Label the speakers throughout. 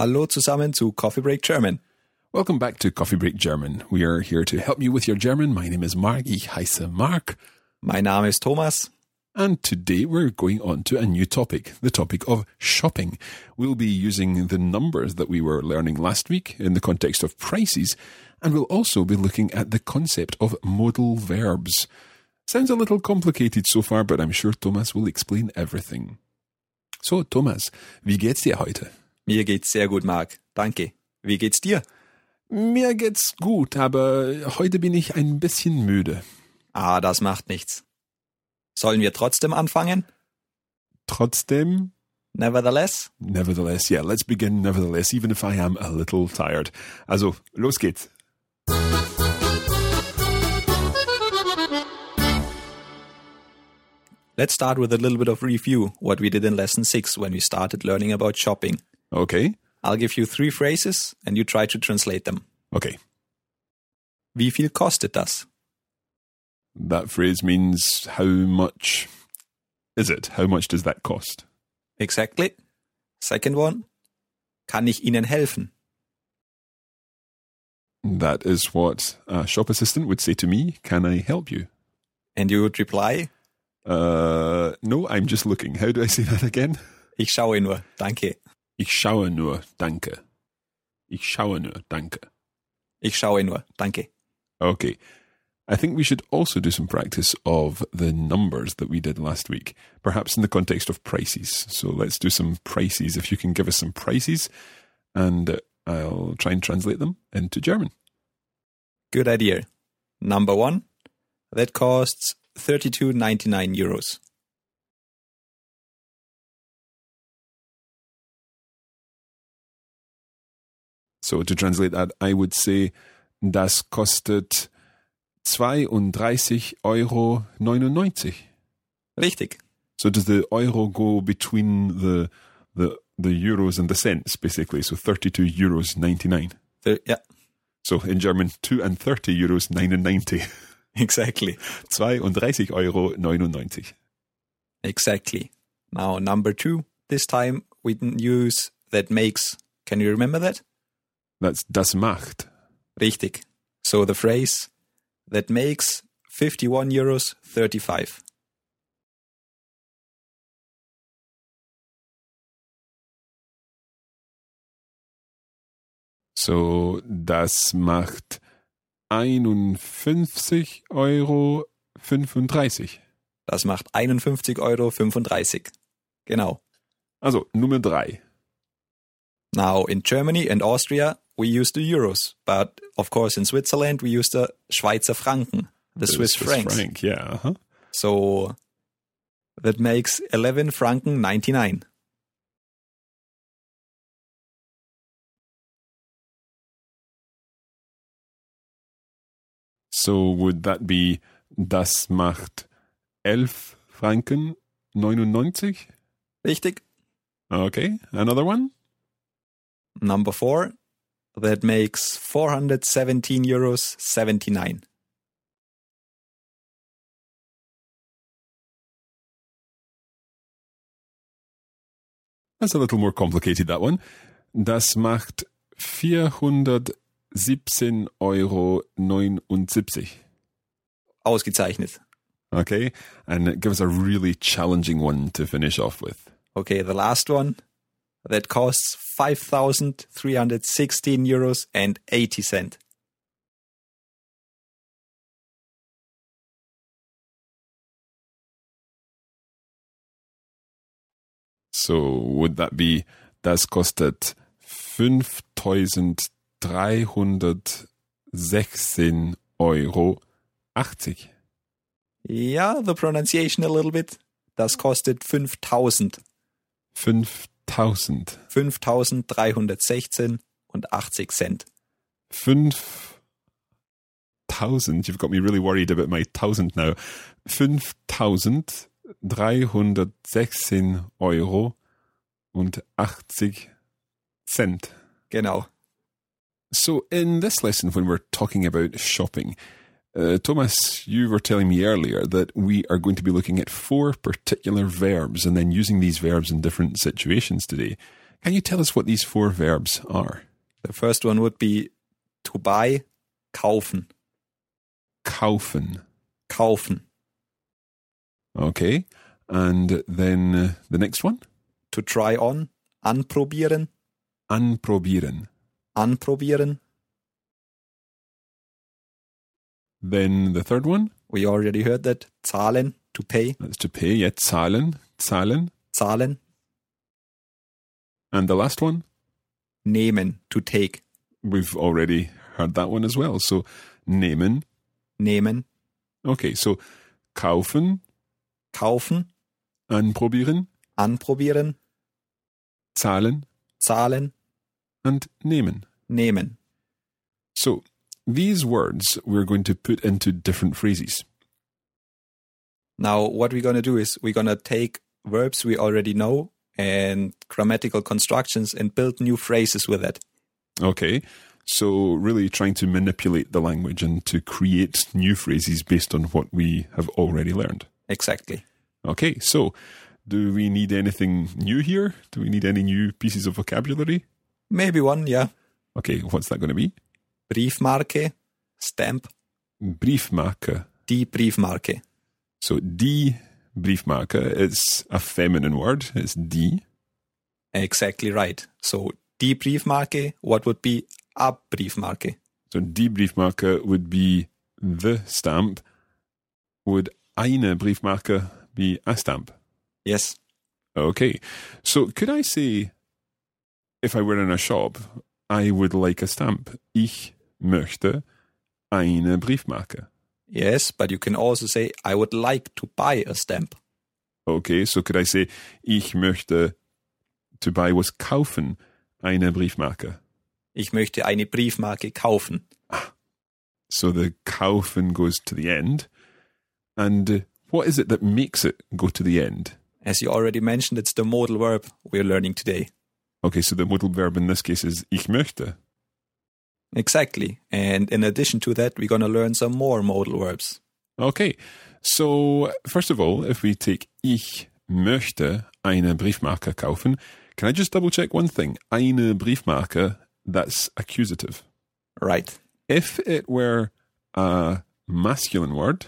Speaker 1: Hallo zusammen zu Coffee Break German.
Speaker 2: Welcome back to Coffee Break German. We are here to help you with your German. My name is Mark. Ich heiße Mark.
Speaker 1: Mein Name is Thomas.
Speaker 2: And today we're going on to a new topic, the topic of shopping. We'll be using the numbers that we were learning last week in the context of prices, and we'll also be looking at the concept of modal verbs. Sounds a little complicated so far, but I'm sure Thomas will explain everything. So, Thomas, wie geht's dir heute?
Speaker 1: Mir geht's sehr gut, Mark. Danke. Wie geht's dir?
Speaker 2: Mir geht's gut, aber heute bin ich ein bisschen müde.
Speaker 1: Ah, das macht nichts. Sollen wir trotzdem anfangen?
Speaker 2: Trotzdem,
Speaker 1: Nevertheless?
Speaker 2: nevertheless, yeah, let's begin nevertheless, even if I am a little tired. Also, los geht's.
Speaker 1: Let's start with a little bit of review what we did in lesson 6 when we started learning about shopping.
Speaker 2: Okay,
Speaker 1: I'll give you three phrases and you try to translate them.
Speaker 2: okay.
Speaker 1: Wie viel kostet das?
Speaker 2: That phrase means how much is it? How much does that cost?
Speaker 1: Exactly. Second one. Kann ich Ihnen helfen?
Speaker 2: That is what a shop assistant would say to me. Can I help you?
Speaker 1: And you would reply,
Speaker 2: Uh, no, I'm just looking. How do I say that again?
Speaker 1: ich schaue nur. Danke.
Speaker 2: Ich schaue nur, danke. Ich schaue nur, danke.
Speaker 1: Ich schaue nur. Danke.
Speaker 2: Okay. I think we should also do some practice of the numbers that we did last week, perhaps in the context of prices. So let's do some prices. If you can give us some prices, and I'll try and translate them into German.
Speaker 1: Good idea. Number one. That costs 32.99 euros.
Speaker 2: So to translate that, I would say, das kostet 32,99 Euro.
Speaker 1: Richtig.
Speaker 2: So does the euro go between the the the euros and the cents, basically? So 32 euros 99.
Speaker 1: Thir- yeah,
Speaker 2: So in German, 2 and 30 euros 99.
Speaker 1: exactly.
Speaker 2: 32 Euro 99.
Speaker 1: Exactly. Now, number two. This time we didn't use that makes. Can you remember that?
Speaker 2: That's das macht.
Speaker 1: Richtig. So the phrase that makes 51 euros 35.
Speaker 2: So das macht 51 Euro 35.
Speaker 1: Das macht 51 Euro 35. Genau.
Speaker 2: Also Nummer 3.
Speaker 1: Now, in Germany and Austria, we use the euros. But of course, in Switzerland, we use the Schweizer Franken, the, Swiss, francs.
Speaker 2: franc, yeah. Uh-huh.
Speaker 1: So that makes 11 Franken 99.
Speaker 2: So would that be das macht 11 Franken 99?
Speaker 1: Richtig?
Speaker 2: Okay, another one?
Speaker 1: Number four, that makes 417 euros 79.
Speaker 2: That's a little more complicated, that one. Das macht 417 Euro 79.
Speaker 1: Ausgezeichnet.
Speaker 2: Okay, and give us a really challenging one to finish off with.
Speaker 1: Okay, the last one, that costs 5,316 euros and 80 cent.
Speaker 2: So would that be Das kostet 5316 Euro 80.
Speaker 1: Yeah, the pronunciation a little bit. Das kostet 5000.
Speaker 2: 5000.
Speaker 1: 5316 und 80 Cent.
Speaker 2: 5000. You've got me really worried about my thousand now. 5316 Euro und 80 Cent.
Speaker 1: Genau.
Speaker 2: So, in this lesson, when we're talking about shopping, uh, Thomas, you were telling me earlier that we are going to be looking at four particular verbs and then using these verbs in different situations today. Can you tell us what these four verbs are?
Speaker 1: The first one would be to buy, kaufen.
Speaker 2: Kaufen.
Speaker 1: Kaufen.
Speaker 2: Okay. And then uh, the next one?
Speaker 1: To try on, anprobieren.
Speaker 2: Anprobieren.
Speaker 1: Anprobieren.
Speaker 2: Then the third one?
Speaker 1: We already heard that. Zahlen, to pay.
Speaker 2: That's to pay. Yeah, zahlen. Zahlen.
Speaker 1: Zahlen.
Speaker 2: And the last one?
Speaker 1: Nehmen, to take.
Speaker 2: We've already heard that one as well. So, nehmen.
Speaker 1: Nehmen.
Speaker 2: Okay, so kaufen,
Speaker 1: Kaufen,
Speaker 2: anprobieren,
Speaker 1: anprobieren.
Speaker 2: zahlen
Speaker 1: Zahlen,
Speaker 2: and nehmen.
Speaker 1: nehmen.
Speaker 2: So, these words we're going to put into different phrases.
Speaker 1: Now, what we're going to do is we're going to take verbs we already know and grammatical constructions and build new phrases with it.
Speaker 2: Okay, so really trying to manipulate the language and to create new phrases based on what we have already learned.
Speaker 1: Exactly.
Speaker 2: Okay, so do we need anything new here? Do we need any new pieces of vocabulary?
Speaker 1: Maybe one, yeah.
Speaker 2: Okay, what's that going to be?
Speaker 1: Briefmarke, stamp,
Speaker 2: Briefmarke.
Speaker 1: die Briefmarke.
Speaker 2: So die Briefmarke is a feminine word. It's die.
Speaker 1: Exactly right. So, die Briefmarke, what would be a Briefmarke?
Speaker 2: So die Briefmarke would be the stamp. Would eine Briefmarke be a stamp?
Speaker 1: Yes.
Speaker 2: Okay. So could I say, if I were in a shop, I would like a stamp. Ich möchte eine Briefmarke.
Speaker 1: Yes, but you can also say, I would like to buy a stamp.
Speaker 2: Okay, so could I say, ich möchte to buy was kaufen eine Briefmarke.
Speaker 1: Ich möchte eine Briefmarke kaufen. Ah.
Speaker 2: So the kaufen goes to the end. And what is it that makes it go to the end?
Speaker 1: As you already mentioned, it's the modal verb we're learning today.
Speaker 2: Okay, so the modal verb in this case is ich möchte.
Speaker 1: Exactly. And in addition to that, we're going to learn some more modal verbs.
Speaker 2: Okay, so first of all, if we take ich möchte eine Briefmarke kaufen, can I just double check one thing? Eine Briefmarke, that's accusative.
Speaker 1: Right.
Speaker 2: If it were a masculine word,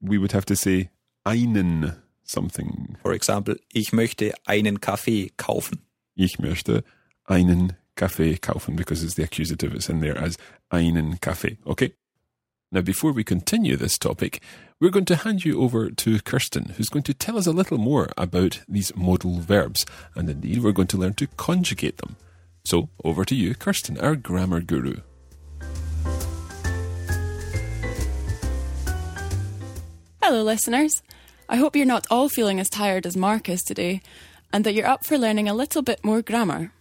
Speaker 2: we would have to say einen something.
Speaker 1: For example, ich möchte einen Kaffee kaufen.
Speaker 2: Ich möchte einen Kaffee kaufen because it's the accusative. It's in there as einen Kaffee. Okay. Now, before we continue this topic, we're going to hand you over to Kirsten, who's going to tell us a little more about these modal verbs. And indeed, we're going to learn to conjugate them. So, over to you, Kirsten, our grammar guru.
Speaker 3: Hello, listeners. I hope you're not all feeling as tired as Mark is today, and that you're up for learning a little bit more grammar.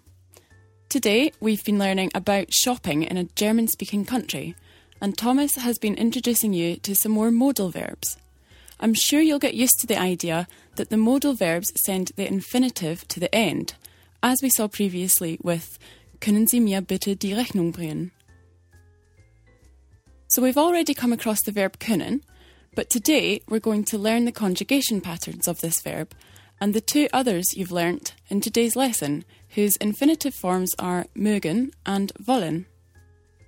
Speaker 3: Today, we've been learning about shopping in a German speaking country, and Thomas has been introducing you to some more modal verbs. I'm sure you'll get used to the idea that the modal verbs send the infinitive to the end, as we saw previously with Können Sie mir bitte die Rechnung bringen? So we've already come across the verb können, but today we're going to learn the conjugation patterns of this verb and the two others you've learnt in today's lesson, whose infinitive forms are mögen and wollen.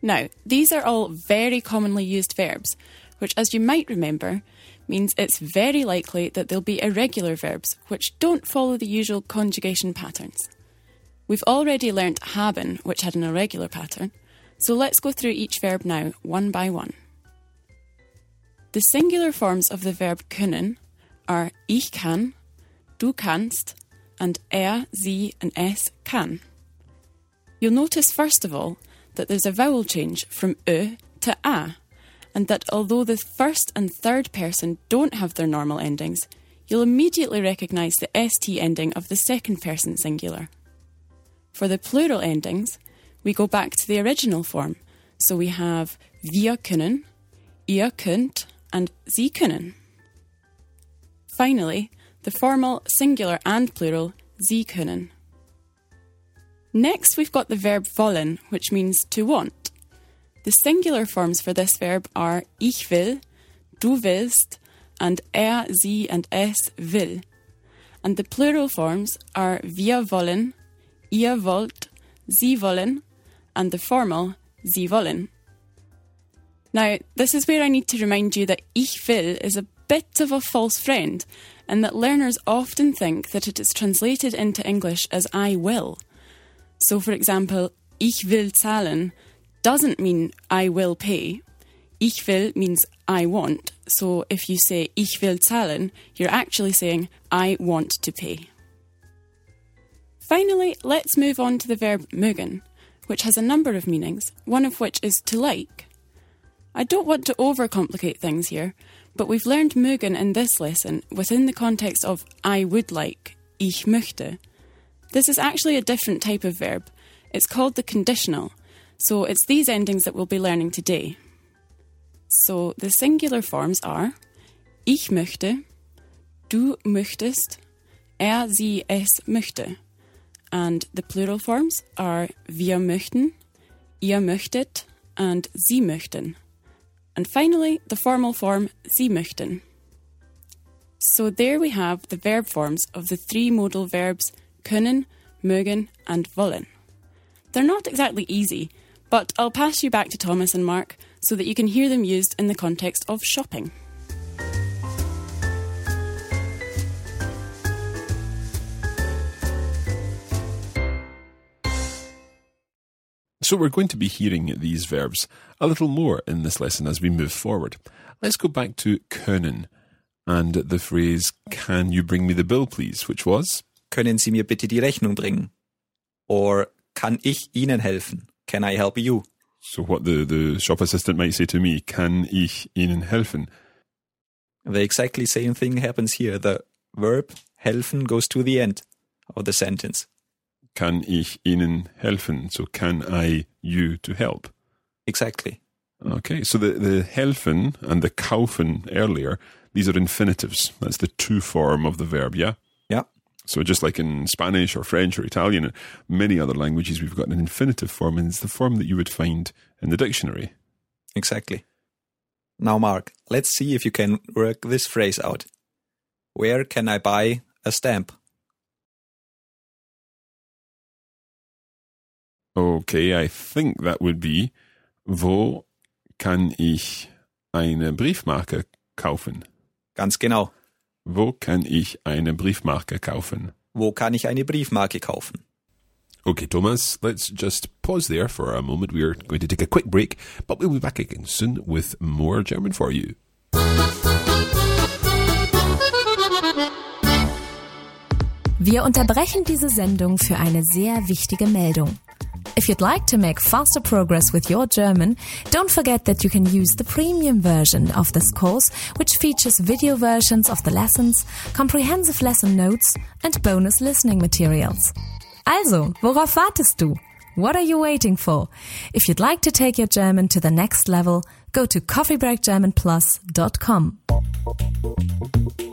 Speaker 3: Now, these are all very commonly used verbs, which, as you might remember, means it's very likely that they'll be irregular verbs which don't follow the usual conjugation patterns. We've already learnt haben, which had an irregular pattern, so let's go through each verb now, one by one. The singular forms of the verb können are ich kann, du kannst, and er, sie, and s can. You'll notice, first of all, that there's a vowel change from ö to a, and that although the first and third person don't have their normal endings, you'll immediately recognise the st ending of the second person singular. For the plural endings, we go back to the original form, so we have wir können, ihr könnt, and sie können. Finally, the formal singular and plural sie können. Next, we've got the verb wollen, which means to want. The singular forms for this verb are ich will, du willst, and er, sie, and es will. And the plural forms are wir wollen, ihr wollt, sie wollen, and the formal sie wollen. Now, this is where I need to remind you that ich will is a bit of a false friend, and that learners often think that it is translated into English as I will. So, for example, ich will zahlen doesn't mean I will pay. Ich will means I want. So, if you say ich will zahlen, you're actually saying I want to pay. Finally, let's move on to the verb mögen, which has a number of meanings, one of which is to like. I don't want to overcomplicate things here, but we've learned mögen in this lesson within the context of I would like, ich möchte. This is actually a different type of verb. It's called the conditional, so it's these endings that we'll be learning today. So the singular forms are ich möchte, du möchtest, er, sie, es möchte. And the plural forms are wir möchten, ihr möchtet, and sie möchten. And finally, the formal form Sie möchten. So there we have the verb forms of the three modal verbs können, mögen, and wollen. They're not exactly easy, but I'll pass you back to Thomas and Mark so that you can hear them used in the context of shopping.
Speaker 2: So we're going to be hearing these verbs a little more in this lesson as we move forward. Let's go back to können and the phrase, can you bring me the bill please, which was?
Speaker 1: Können Sie mir bitte die Rechnung bringen? Or kann ich Ihnen helfen? Can I help you?
Speaker 2: So what the, the shop assistant might say to me, kann ich Ihnen helfen?
Speaker 1: The exactly same thing happens here. The verb helfen goes to the end of the sentence.
Speaker 2: Kann ich Ihnen helfen? So can I you to help?
Speaker 1: Exactly.
Speaker 2: Okay, so the, the helfen and the kaufen earlier, these are infinitives. That's the to form of the verb, yeah?
Speaker 1: Yeah.
Speaker 2: So just like in Spanish or French or Italian and many other languages, we've got an infinitive form, and it's the form that you would find in the dictionary.
Speaker 1: Exactly. Now, Mark, let's see if you can work this phrase out. Where can I buy a stamp?
Speaker 2: Okay, I think that would be Wo kann ich eine Briefmarke kaufen?
Speaker 1: Ganz genau.
Speaker 2: Wo kann ich eine Briefmarke kaufen?
Speaker 1: Wo kann ich eine Briefmarke kaufen?
Speaker 2: Okay, Thomas, let's just pause there for a moment. We are going to take a quick break, but we'll be back again soon with more German for you.
Speaker 4: Wir unterbrechen diese Sendung für eine sehr wichtige Meldung. If you'd like to make faster progress with your German, don't forget that you can use the premium version of this course, which features video versions of the lessons, comprehensive lesson notes, and bonus listening materials. Also, worauf wartest du? What are you waiting for? If you'd like to take your German to the next level, go to coffeebreakgermanplus.com.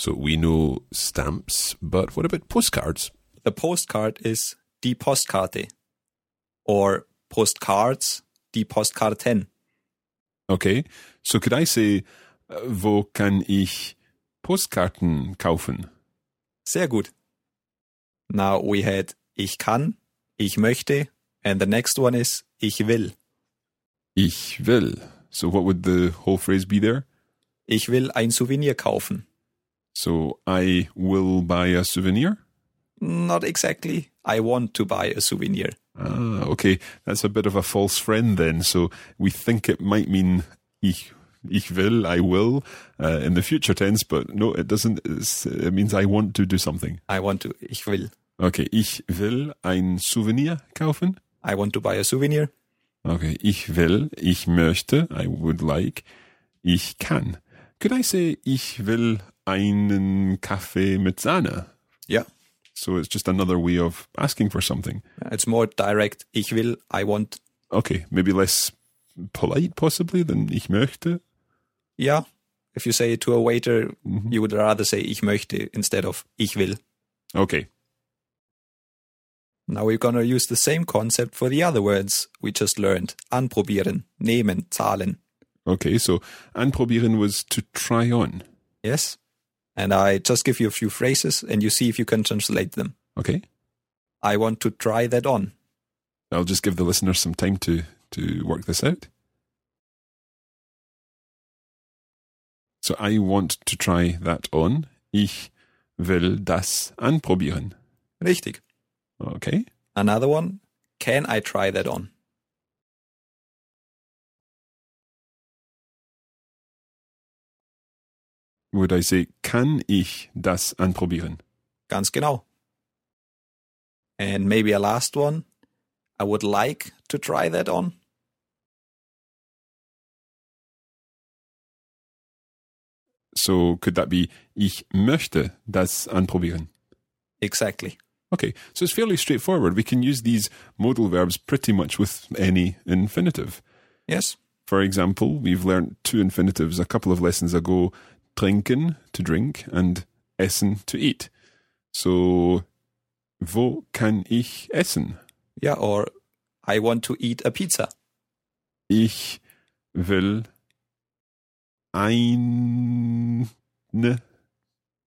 Speaker 2: So we know stamps, but what about postcards?
Speaker 1: The postcard is die Postkarte or postcards, die Postkarten.
Speaker 2: Okay, so could I say, uh, wo kann ich Postkarten kaufen?
Speaker 1: Sehr gut. Now we had ich kann, ich möchte, and the next one is ich will.
Speaker 2: Ich will. So what would the whole phrase be there?
Speaker 1: Ich will ein Souvenir kaufen.
Speaker 2: So I will buy a souvenir?
Speaker 1: Not exactly. I want to buy a souvenir.
Speaker 2: Ah, okay. That's a bit of a false friend then. So we think it might mean ich, ich will, I will, uh, in the future tense, but no, it doesn't. It means I want to do something.
Speaker 1: I want to, ich will.
Speaker 2: Okay, ich will ein Souvenir kaufen.
Speaker 1: I want to buy a souvenir.
Speaker 2: Okay, ich will, ich möchte, I would like, ich kann. Could I say, ich will einen Kaffee mit Sahne?
Speaker 1: Yeah.
Speaker 2: So it's just another way of asking for something.
Speaker 1: It's more direct. Ich will, I want.
Speaker 2: Okay, maybe less polite possibly than ich möchte.
Speaker 1: Yeah. If you say it to a waiter, mm-hmm. you would rather say ich möchte instead of ich will.
Speaker 2: Okay,
Speaker 1: Now we're gonna use the same concept for the other words we just learned. Anprobieren, nehmen, zahlen.
Speaker 2: okay. So anprobieren was to try on.
Speaker 1: Yes? And I just give you a few phrases and you see if you can translate them.
Speaker 2: Okay,
Speaker 1: I want to try that on.
Speaker 2: I'll just give the listeners some time to to work this out. So I want to try that on. Ich will das anprobieren.
Speaker 1: Richtig.
Speaker 2: Okay.
Speaker 1: Another one. Can I try that on?
Speaker 2: Would I say, kann ich das anprobieren?
Speaker 1: Ganz genau. And maybe a last one. I would like to try that on.
Speaker 2: So could that be, ich möchte das anprobieren?
Speaker 1: Exactly.
Speaker 2: Okay, so it's fairly straightforward. We can use these modal verbs pretty much with any infinitive.
Speaker 1: Yes.
Speaker 2: For example, we've learned two infinitives a couple of lessons ago trinken, to drink, and essen, to eat. So, wo kann ich essen?
Speaker 1: Yeah, or I want to eat a pizza.
Speaker 2: Ich will eine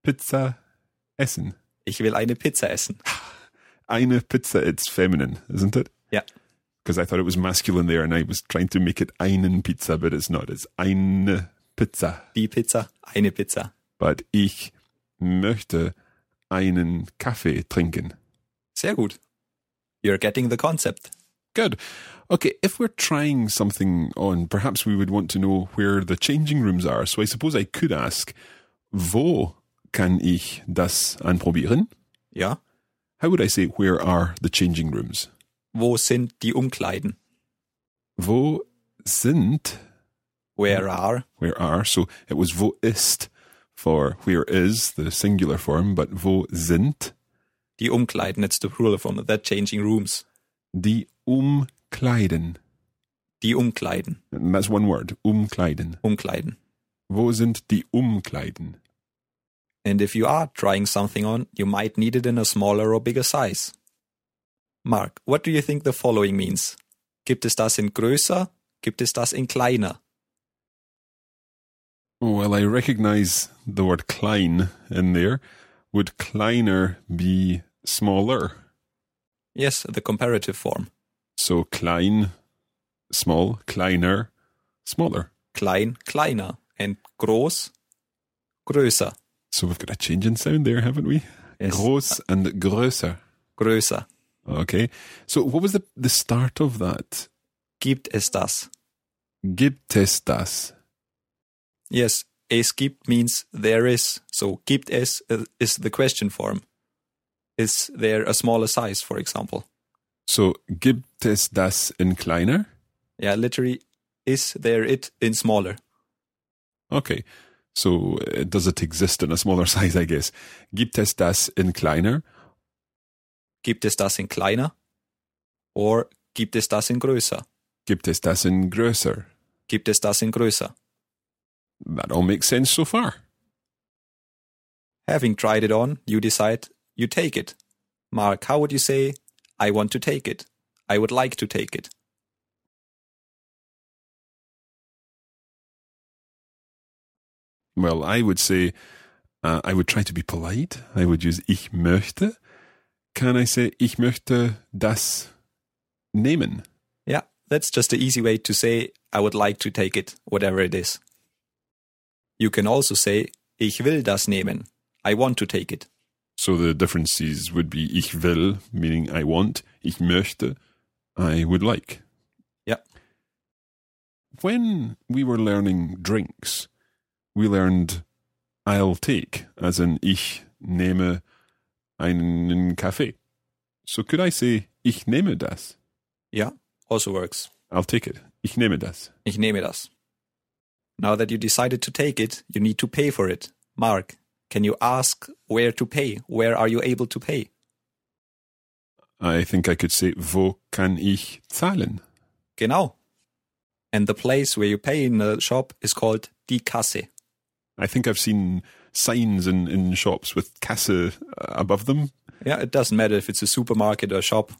Speaker 2: Pizza essen.
Speaker 1: Ich will eine Pizza essen.
Speaker 2: Eine Pizza, it's feminine, isn't it?
Speaker 1: Yeah.
Speaker 2: Because I thought it was masculine there and I was trying to make it einen Pizza, but it's not. It's eine Pizza.
Speaker 1: Die Pizza, eine Pizza.
Speaker 2: But ich möchte einen Kaffee trinken.
Speaker 1: Sehr gut. You're getting the concept.
Speaker 2: Good. Okay, if we're trying something on, perhaps we would want to know where the changing rooms are. So I suppose I could ask, wo kann ich das anprobieren?
Speaker 1: Ja.
Speaker 2: How would I say, where are the changing rooms?
Speaker 1: Wo sind die Umkleiden?
Speaker 2: Wo sind,
Speaker 1: Where are?
Speaker 2: where are, so it was wo ist for where is, the singular form, but wo sind
Speaker 1: Die Umkleiden, it's the plural form. That changing rooms.
Speaker 2: die Umkleiden?
Speaker 1: Die Umkleiden.
Speaker 2: And that's one word, Umkleiden.
Speaker 1: Umkleiden.
Speaker 2: Wo sind die Umkleiden?
Speaker 1: And if you are trying something on, you might need it in a smaller or bigger size. Mark, what do you think the following means? Gibt es das in größer? Gibt es das in kleiner?
Speaker 2: Well, I recognize the word klein in there. Would kleiner be smaller?
Speaker 1: Yes, the comparative form.
Speaker 2: So klein, small, kleiner, smaller.
Speaker 1: Klein, kleiner. And groß, größer.
Speaker 2: So we've got a change in sound there, haven't we?
Speaker 1: Yes.
Speaker 2: Groß and größer.
Speaker 1: Größer.
Speaker 2: Okay. So what was the, the start of that?
Speaker 1: Gibt es das?
Speaker 2: Gibt es das?
Speaker 1: Yes, Es gibt means there is. So gibt es uh, is the question form. Is there a smaller size, for example?
Speaker 2: So, gibt es das in kleiner?
Speaker 1: Yeah, literally, is there it in smaller?
Speaker 2: Okay. So, uh, does it exist in a smaller size, I guess? Gibt es das in kleiner?
Speaker 1: Gibt es das in kleiner? Or gibt es das in größer?
Speaker 2: Gibt es das in größer?
Speaker 1: Gibt es das in größer?
Speaker 2: That all makes sense so far.
Speaker 1: Having tried it on, you decide you take it. Mark, how would you say, I want to take it? I would like to take it.
Speaker 2: Well, I would say uh, I would try to be polite. I would use ich möchte. Can I say ich möchte das nehmen?
Speaker 1: Yeah, that's just an easy way to say, I would like to take it, whatever it is. You can also say, ich will das nehmen. I want to take it.
Speaker 2: So the differences would be ich will, meaning I want, ich möchte, I would like.
Speaker 1: Yeah.
Speaker 2: When we were learning drinks, we learned I'll take, as in ich nehme einen Kaffee. So could I say ich nehme das?
Speaker 1: Yeah, also works.
Speaker 2: I'll take it. Ich nehme das.
Speaker 1: Ich nehme das. Now that you decided to take it, you need to pay for it. Mark, can you ask where to pay? Where are you able to pay?
Speaker 2: I think I could say wo kann ich zahlen?
Speaker 1: Genau. And the place where you pay in the shop is called die Kasse.
Speaker 2: I think I've seen signs in, in shops with Kasse uh, above them.
Speaker 1: Yeah, it doesn't matter if it's a supermarket or a shop,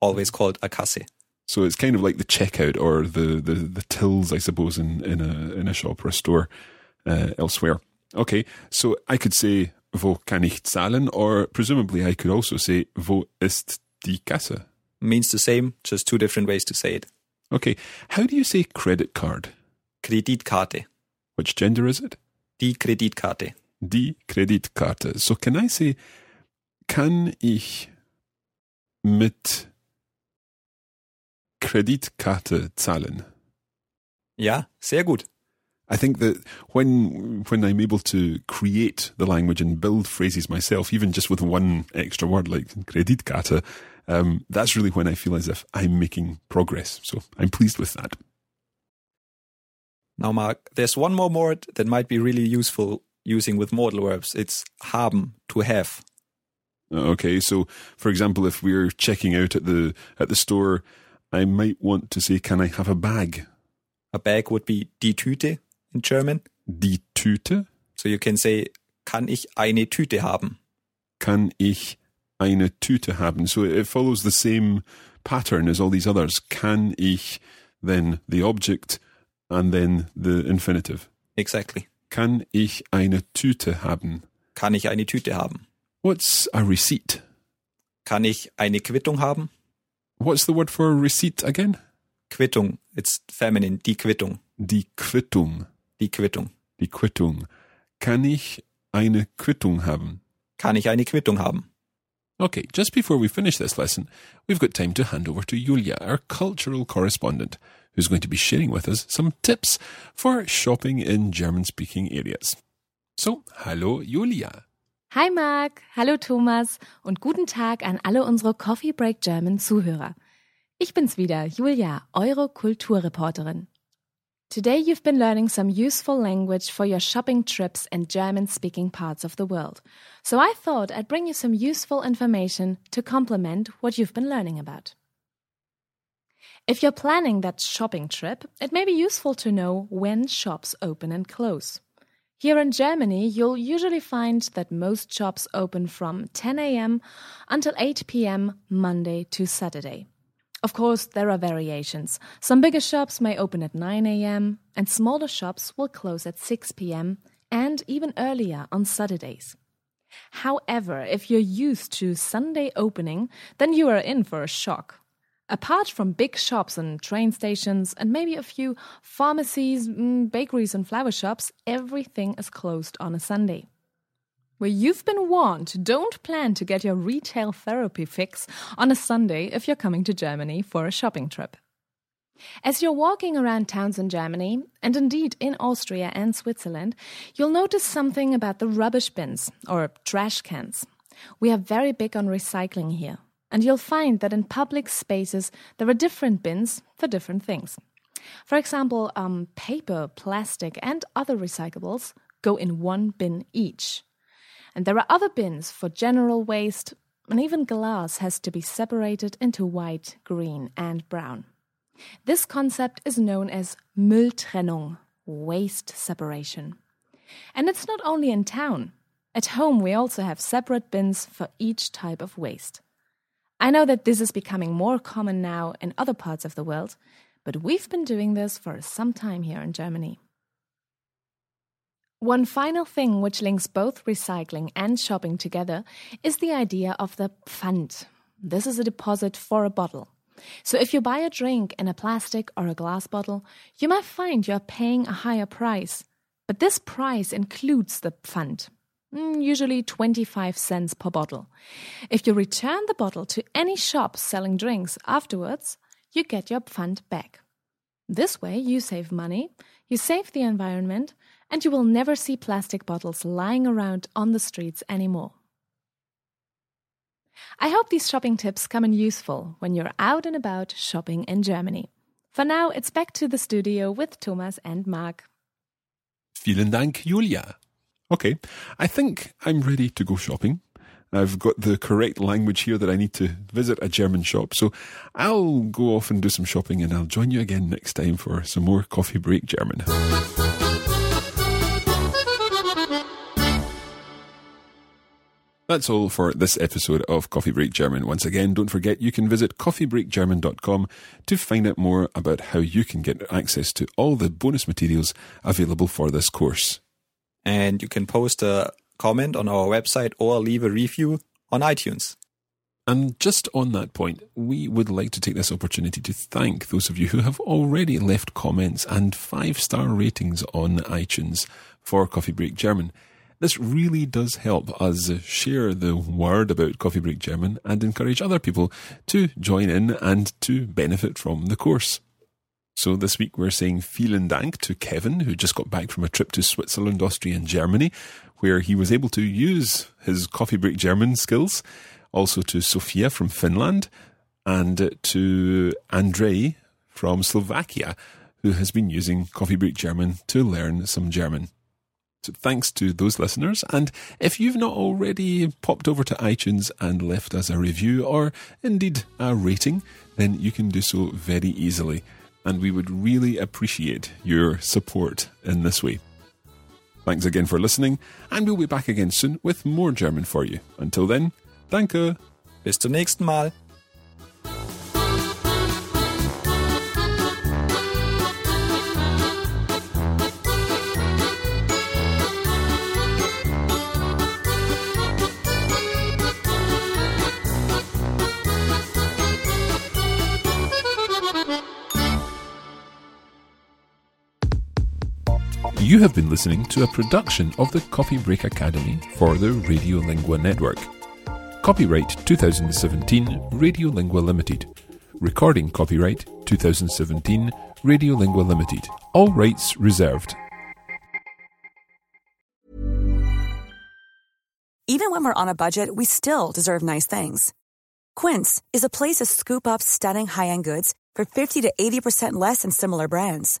Speaker 1: always called a Kasse.
Speaker 2: So it's kind of like the checkout or the, the, the tills, I suppose, in, in a in a shop or a store uh, elsewhere. Okay, so I could say wo kann ich zahlen, or presumably I could also say wo ist die Kasse.
Speaker 1: Means the same, just two different ways to say it.
Speaker 2: Okay, how do you say credit card?
Speaker 1: Kreditkarte.
Speaker 2: Which gender is it?
Speaker 1: Die Kreditkarte.
Speaker 2: Die Kreditkarte. So can I say, kann ich mit Kreditkarte zahlen?
Speaker 1: Ja, sehr gut.
Speaker 2: I think that when when I'm able to create the language and build phrases myself, even just with one extra word like Kreditkarte, um, that's really when I feel as if I'm making progress. So I'm pleased with that.
Speaker 1: Now, Mark, there's one more word that might be really useful using with modal verbs. It's haben, to have.
Speaker 2: Okay, so for example, if we're checking out at the at the store, I might want to say, "Can I have a bag?"
Speaker 1: A bag would be die Tüte in German.
Speaker 2: Die Tüte?
Speaker 1: So you can say, kann ich eine Tüte haben?
Speaker 2: Kann ich eine Tüte haben? So it follows the same pattern as all these others. Kann ich, then the object, and then the infinitive.
Speaker 1: Exactly.
Speaker 2: Kann ich eine Tüte haben?
Speaker 1: Kann ich eine Tüte haben?
Speaker 2: What's a receipt?
Speaker 1: Kann ich eine Quittung haben?
Speaker 2: What's the word for receipt again?
Speaker 1: Quittung. It's feminine. Die Quittung.
Speaker 2: Die Quittung.
Speaker 1: Die Quittung.
Speaker 2: Die Quittung. Kann ich eine Quittung haben?
Speaker 1: Kann ich eine Quittung haben?
Speaker 2: Okay, just before we finish this lesson, we've got time to hand over to Julia, our cultural correspondent, who's going to be sharing with us some tips for shopping in German speaking areas. So, hallo Julia.
Speaker 4: Hi Marc, hallo Thomas und guten Tag an alle unsere Coffee Break German Zuhörer. Ich bin's wieder, Julia, eure Kulturreporterin. Today you've been learning some useful language for your shopping trips in German speaking parts of the world. So I thought I'd bring you some useful information to complement what you've been learning about. If you're planning that shopping trip, it may be useful to know when shops open and close. Here in Germany, you'll usually find that most shops open from 10 a.m. until 8 p.m. Monday to Saturday. Of course, there are variations. Some bigger shops may open at 9 a.m., and smaller shops will close at 6 p.m. and even earlier on Saturdays. However, if you're used to Sunday opening, then you are in for a shock. Apart from big shops and train stations, and maybe a few pharmacies, mm, bakeries, and flower shops, everything is closed on a Sunday. Where you've been warned, don't plan to get your retail therapy fix on a Sunday if you're coming to Germany for a shopping trip. As you're walking around towns in Germany, and indeed in Austria and Switzerland, you'll notice something about the rubbish bins, or trash cans. We are very big on recycling here, and you'll find that in public spaces there are different bins for different things. For example, um, paper, plastic, and other recyclables go in one bin each. And there are other bins for general waste, and even glass has to be separated into white, green, and brown. This concept is known as Mülltrennung, waste separation. And it's not only in town. At home, we also have separate bins for each type of waste. I know that this is becoming more common now in other parts of the world, but we've been doing this for some time here in Germany. One final thing which links both recycling and shopping together is the idea of the Pfand. This is a deposit for a bottle. So if you buy a drink in a plastic or a glass bottle, you might find you're paying a higher price. But this price includes the Pfand, Mm, usually 25 cents per bottle. If you return the bottle to any shop selling drinks afterwards, you get your Pfand back. This way, you save money, you save the environment, and you will never see plastic bottles lying around on the streets anymore. I hope these shopping tips come in useful when you're out and about shopping in Germany. For now, it's back to the studio with Thomas and Mark.
Speaker 2: Vielen Dank, Julia. Okay, I think I'm ready to go shopping. I've got the correct language here that I need to visit a German shop. So I'll go off and do some shopping and I'll join you again next time for some more coffee break German. That's all for this episode of Coffee Break German. Once again, don't forget you can visit coffeebreakgerman.com to find out more about how you can get access to all the bonus materials available for this course.
Speaker 1: And you can post a comment on our website or leave a review on iTunes.
Speaker 2: And just on that point, we would like to take this opportunity to thank those of you who have already left comments and five star ratings on iTunes for Coffee Break German. This really does help us share the word about Coffee Break German and encourage other people to join in and to benefit from the course. So this week we're saying vielen Dank to Kevin, who just got back from a trip to Switzerland, Austria, and Germany, where he was able to use his Coffee Break German skills. Also to Sofia from Finland and to Andrei from Slovakia, who has been using Coffee Break German to learn some German. So thanks to those listeners. And if you've not already popped over to iTunes and left us a review or indeed a rating, then you can do so very easily. And we would really appreciate your support in this way. Thanks again for listening, and we'll be back again soon with more German for you. Until then, danke.
Speaker 1: Bis zum nächsten Mal.
Speaker 2: You have been listening to a production of the Coffee Break Academy for the Radiolingua Network. Copyright 2017 Radiolingua Limited. Recording copyright 2017 Radiolingua Limited. All rights reserved.
Speaker 5: Even when we're on a budget, we still deserve nice things. Quince is a place to scoop up stunning high end goods for 50 to 80% less than similar brands.